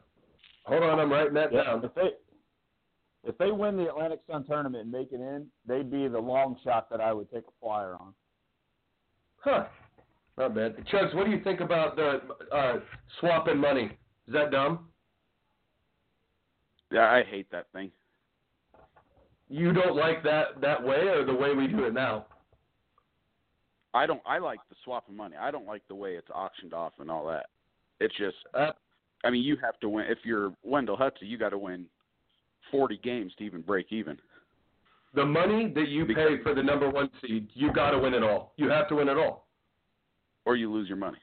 Hold on, I'm writing that Yeah, down. if they if they win the Atlantic Sun tournament and make it in, they'd be the long shot that I would take a flyer on. Huh. Not bad. Chubbs, what do you think about the uh, swapping money? Is that dumb? Yeah, I hate that thing. You don't like that that way or the way we do it now? I don't. I like the swap of money. I don't like the way it's auctioned off and all that. It's just. Uh, I mean, you have to win. If you're Wendell Hudson, you got to win 40 games to even break even. The money that you pay for the number one seed, you got to win it all. You have to win it all, or you lose your money.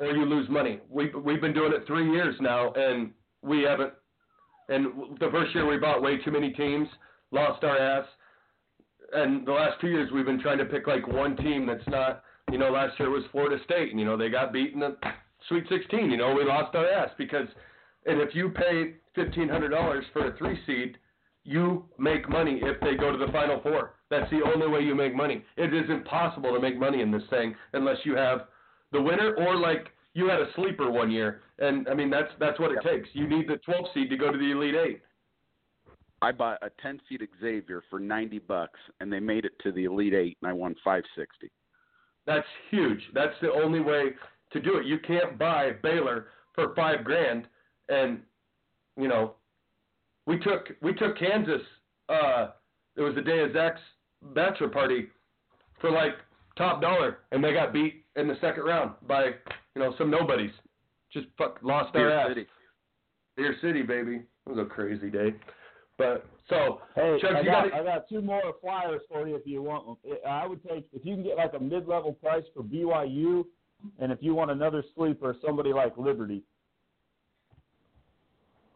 or you lose money. We've we've been doing it three years now, and we haven't. And the first year we bought way too many teams, lost our ass. And the last two years we've been trying to pick like one team that's not. You know, last year was Florida State, and you know they got beat in the Sweet 16. You know, we lost our ass because, and if you pay fifteen hundred dollars for a three seed, you make money if they go to the Final Four. That's the only way you make money. It is impossible to make money in this thing unless you have the winner or like you had a sleeper one year. And I mean that's that's what it takes. You need the 12 seed to go to the Elite Eight. I bought a 10 seed Xavier for 90 bucks, and they made it to the Elite Eight, and I won 560. That's huge. That's the only way to do it. You can't buy Baylor for five grand, and you know, we took we took Kansas. Uh, it was the day of Zach's bachelor party for like top dollar, and they got beat in the second round by you know some nobodies. Just fuck lost our Beer ass. City. Beer City, baby. It was a crazy day. But so Hey, Chuck, I you got gotta- I got two more flyers for you if you want them. I would take if you can get like a mid-level price for BYU, and if you want another sleeper, somebody like Liberty.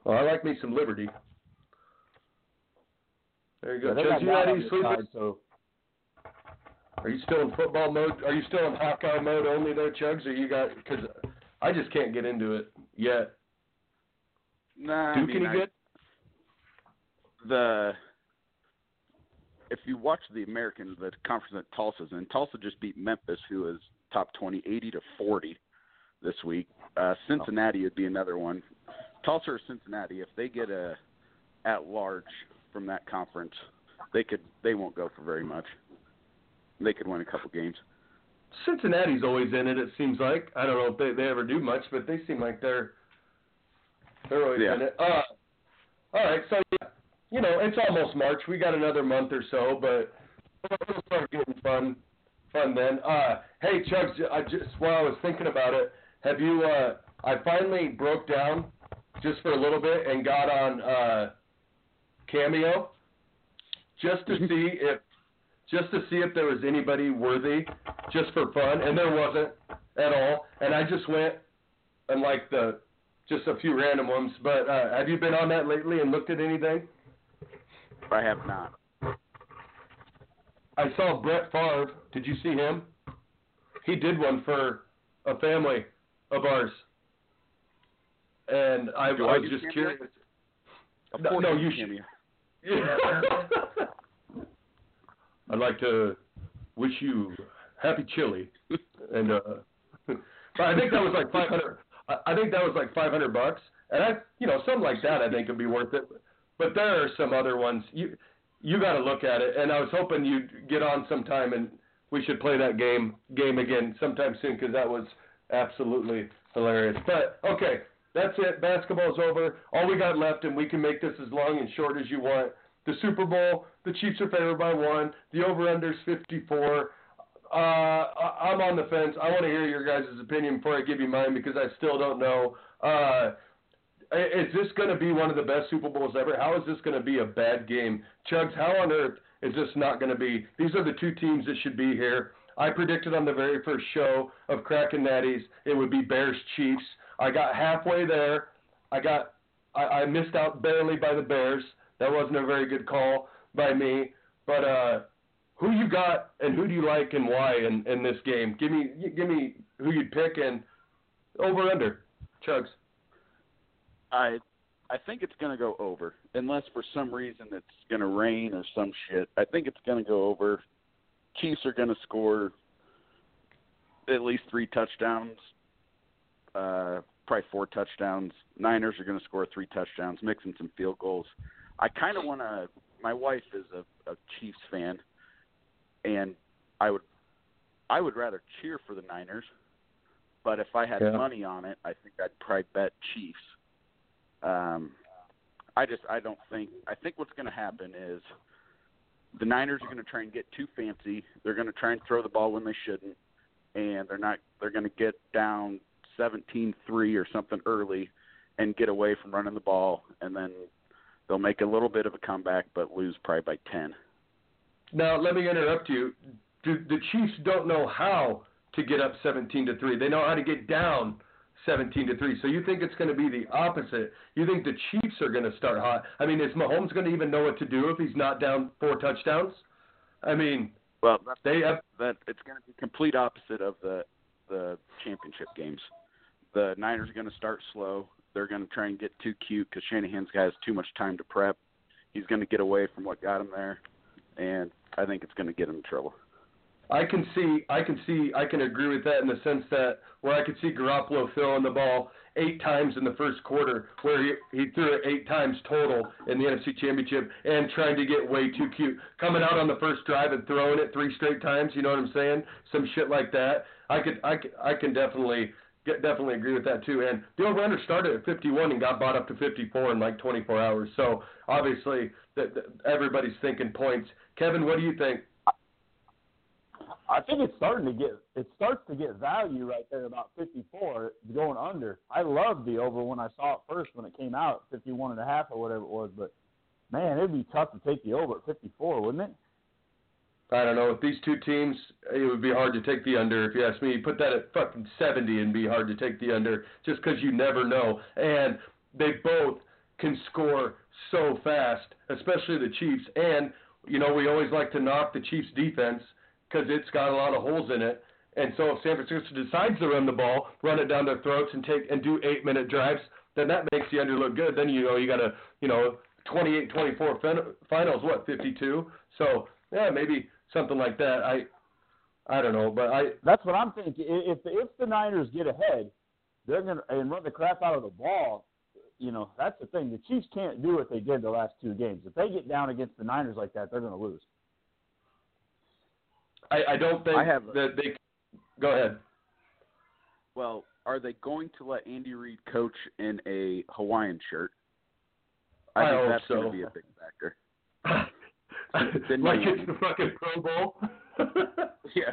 well, I like me some Liberty. There you go. Yeah, Chuck, you that got on any sleepers? side, so Are you still in football mode? Are you still in Hawkeye mode only there, Chugs? Or you got? Because I just can't get into it yet. Nah, I Duke mean, any I- good? The if you watch the American the conference that Tulsa's in, Tulsa just beat Memphis, who is top 20, 80 to 40 this week. Uh, Cincinnati would be another one, Tulsa or Cincinnati, if they get a at large from that conference, they could they won't go for very much. They could win a couple games. Cincinnati's always in it. It seems like I don't know if they they ever do much, but they seem like they're they're always Yeah. in it. Uh, all right, so yeah, you know it's almost March. We got another month or so, but it'll start getting fun fun then. Uh, hey Chugs, I just while I was thinking about it, have you? Uh, I finally broke down just for a little bit and got on uh, Cameo just to see if just to see if there was anybody worthy just for fun, and there wasn't at all. And I just went and like the just a few random ones. But uh, have you been on that lately and looked at anything? I have not. I saw Brett Favre. Did you see him? He did one for a family of ours, and I, I was just cameo? curious. No, no, you should- cameo. I'd like to wish you happy chili, and uh, but I think that was like five hundred. I think that was like five hundred bucks, and I, you know, something like that I think would be worth it. But there are some other ones you you got to look at it, and I was hoping you'd get on sometime and we should play that game game again sometime soon because that was absolutely hilarious. But okay, that's it. Basketball's over. All we got left, and we can make this as long and short as you want. The Super Bowl, the Chiefs are favored by one. The over/under's 54. Uh, I'm on the fence. I want to hear your guys' opinion before I give you mine because I still don't know. Uh, is this going to be one of the best Super Bowls ever? How is this going to be a bad game? Chugs, how on earth is this not going to be? These are the two teams that should be here. I predicted on the very first show of Crackin' Natties it would be Bears Chiefs. I got halfway there. I got I, I missed out barely by the Bears. That wasn't a very good call by me. But uh who you got and who do you like and why in, in this game? Give me give me who you'd pick and over under. Chugs. I I think it's going to go over, unless for some reason it's going to rain or some shit. I think it's going to go over. Chiefs are going to score at least three touchdowns, uh, probably four touchdowns. Niners are going to score three touchdowns, mixing some field goals. I kind of want to. My wife is a, a Chiefs fan, and I would I would rather cheer for the Niners, but if I had Yeah. money on it, I think I'd probably bet Chiefs. Um, I just I don't think I think what's going to happen is the Niners are going to try and get too fancy. They're going to try and throw the ball when they shouldn't, and they're not. They're going to get down 17-3 or something early, and get away from running the ball, and then they'll make a little bit of a comeback, but lose probably by 10. Now let me interrupt you. Do, the Chiefs don't know how to get up 17 to three. They know how to get down 17 to three. So you think it's going to be the opposite? You think the Chiefs are going to start hot? I mean, is Mahomes going to even know what to do if he's not down four touchdowns? I mean, Well, they have. that it's going to be complete opposite of the the championship games. The Niners are going to start slow. They're going to try and get too cute because Shanahan's got has too much time to prep. He's going to get away from what got him there, and I think it's going to get him in trouble. I can see, I can see, I can agree with that in the sense that where I could see Garoppolo throwing the ball eight times in the first quarter, where he he threw it eight times total in the NFC Championship, and trying to get way too cute, coming out on the first drive and throwing it three straight times. You know what I'm saying? Some shit like that. I could, I I can definitely. Get, definitely agree with that too. And the over/under started at 51 and got bought up to 54 in like 24 hours. So obviously, that everybody's thinking points. Kevin, what do you think? I think it's starting to get it starts to get value right there about 54 going under. I loved the over when I saw it first when it came out 51 and a half or whatever it was, but man, it'd be tough to take the over at 54, wouldn't it? I don't know. With these two teams, it would be hard to take the under. If you ask me, put that at fucking 70 and be hard to take the under just because you never know. And they both can score so fast, especially the Chiefs. And, you know, we always like to knock the Chiefs' defense because it's got a lot of holes in it. And so if San Francisco decides to run the ball, run it down their throats and take and do eight minute drives, then that makes the under look good. Then you know you got a you know 28-24 fin- finals, what 52? So yeah, maybe something like that. I I don't know, but I That's what I'm thinking. If if the Niners get ahead, they're gonna and run the crap out of the ball. you know, that's the thing. The Chiefs can't do what they did the last two games. If they get down against the Niners like that, they're to lose. I, I don't think I have a- that they. Go ahead. Well, are they going to let Andy Reid coach in a Hawaiian shirt? I, I think hope that's going to be a big factor. Like you it's the fucking Pro Bowl. Yeah.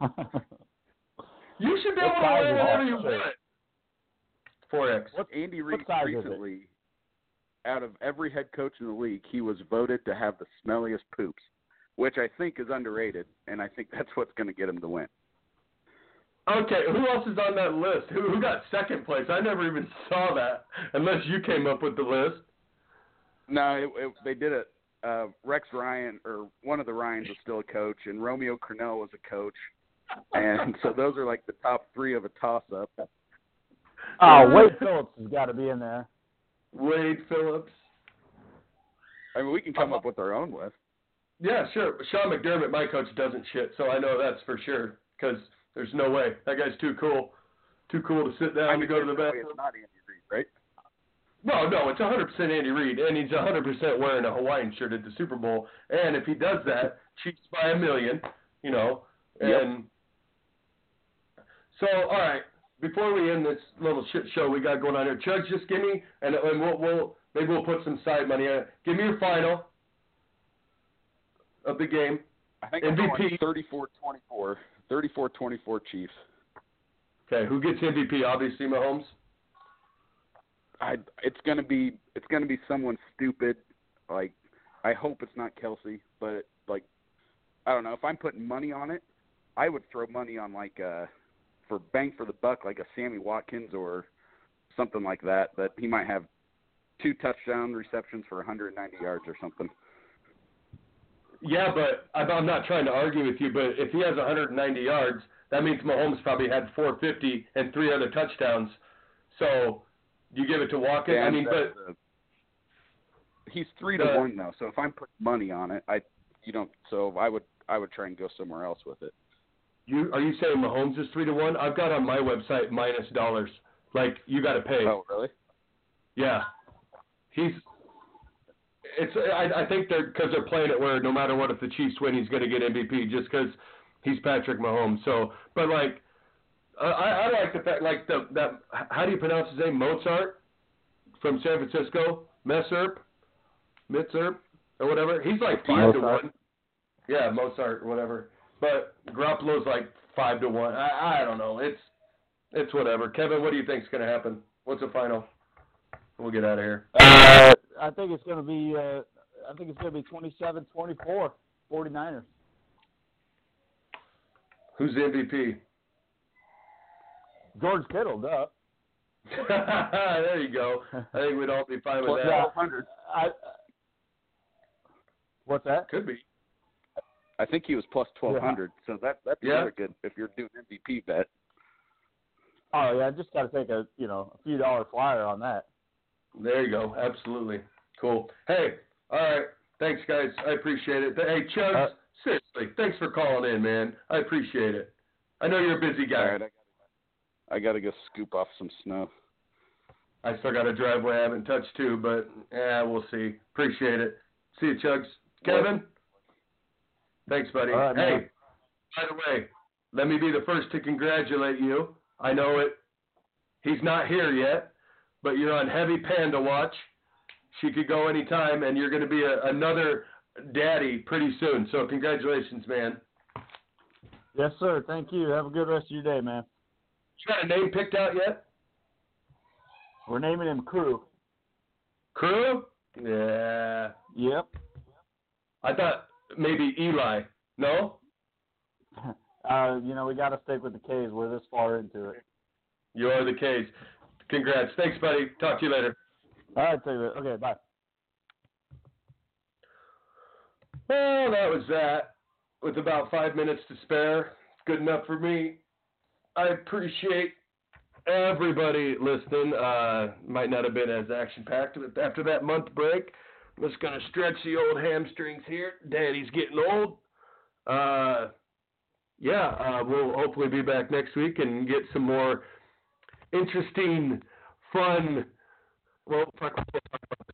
you should be What able to size wear whatever you want. Four X. What- Andy what Reid size is it? recently, out of every head coach in the league, he was voted to have the smelliest poops, which I think is underrated, and I think that's what's going to get him to win. Okay, who else is on that list? Who who got second place? I never even saw that unless you came up with the list. No, it, it, they did it. Uh, Rex Ryan, or one of the Ryans, was still a coach, and Romeo Crennel was a coach, and so those are like the top three of a toss-up. oh, Wade Phillips has got to be in there. Wade Phillips. I mean, we can come up with our own list. Yeah, sure. Sean McDermott, my coach, doesn't shit, so I know that's for sure. Because there's no way that guy's too cool, too cool to sit down I to mean, go to the bathroom. It's not Andy Reid, right? No, no, it's 100% Andy Reid, and he's 100% wearing a Hawaiian shirt at the Super Bowl. And if he does that, Chiefs by a million, you know. Yep. And so, all right, before we end this little shit show we got going on here, Chugs, just give me, and, and we'll, we'll maybe we'll put some side money in. Give me your final of the game. I think MVP. going 34-24. 34-24 Chiefs. Okay, who gets MVP? Obviously, Mahomes. I it's gonna be it's gonna be someone stupid. Like I hope it's not Kelce, but like I don't know if I'm putting money on it, I would throw money on like uh for bang for the buck like a Sammy Watkins or something like that. That he might have two touchdown receptions for 190 yards or something. Yeah, but I'm I'm not trying to argue with you, but if he has 190 yards, that means Mahomes probably had 450 and three other touchdowns. So you give it to Watkins. I mean, but he's three to the- one though. So if I'm putting money on it, I you don't. So I would I would try and go somewhere else with it. you are you saying Mahomes is three to one? I've got on my website minus dollars. Like you got to pay. Oh really? Yeah, he's. It's. I, I think they're because they're playing it where no matter what, if the Chiefs win, he's going to get MVP just because he's Patrick Mahomes. So, but like, uh, I, I like the fact like the that. How do you pronounce his name? Mozart from San Francisco. Messerp, Mitzerp, or whatever. He's like five to one. Yeah, Mozart or whatever. But Garoppolo's like five to one. I I don't know. It's it's whatever. Kevin, what do you think's going to happen? What's the final? We'll get out of here. Uh, I think it's going to be. Uh, I think it's going to be 27-24, 49ers. Who's the MVP? George Kittle, duh. there you go. I think we'd all be fine with that. Yeah. 1200. I, what's that? Could be. I think he was plus twelve hundred, so that that's Yeah. another good if you're doing MVP bet. Oh yeah, I just got to take a you know a few dollar flyer on that. There you go. Absolutely. Cool. Hey, all right. Thanks, guys. I appreciate it. Hey, Chugs, Uh, seriously, thanks for calling in, man. I appreciate it. I know you're a busy guy. All right, I got to go scoop off some snow. I still got a driveway I haven't touched too, but yeah, we'll see. Appreciate it. See you, Chugs. Kevin. Thanks, buddy. Right, hey, man. by the way, let me be the first to congratulate you. I know it. He's not here yet, but you're on heavy panda watch. She could go anytime, and you're going to be a, another daddy pretty soon. So congratulations, man. Yes, sir. Thank you. Have a good rest of your day, man. You got a name picked out yet? We're naming him Crew. Crew? Yeah. Yep. I thought maybe Eli. No? Uh, you know we got to stick with the K's. We're this far into it. You are the case. Congrats. Thanks, buddy. Talk to you later. All right, take it. Okay, bye. Well, that was that. With about five minutes to spare, good enough for me. I appreciate everybody listening. Uh, might not have been as action packed, but after that month break, I'm just gonna stretch the old hamstrings here. Daddy's getting old. Uh, yeah, uh, we'll hopefully be back next week and get some more interesting, fun well, we'll talk about the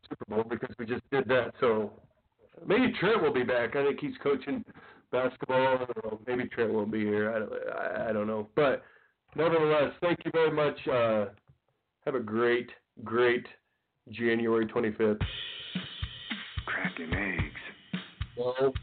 Super Bowl because we just did that. So maybe Trent will be back. I think he's coaching basketball. I don't know. Maybe Trent won't be here. I don't, I, I don't know. But nevertheless, thank you very much. Uh, have a great, great January 25th. Cracking eggs. Well,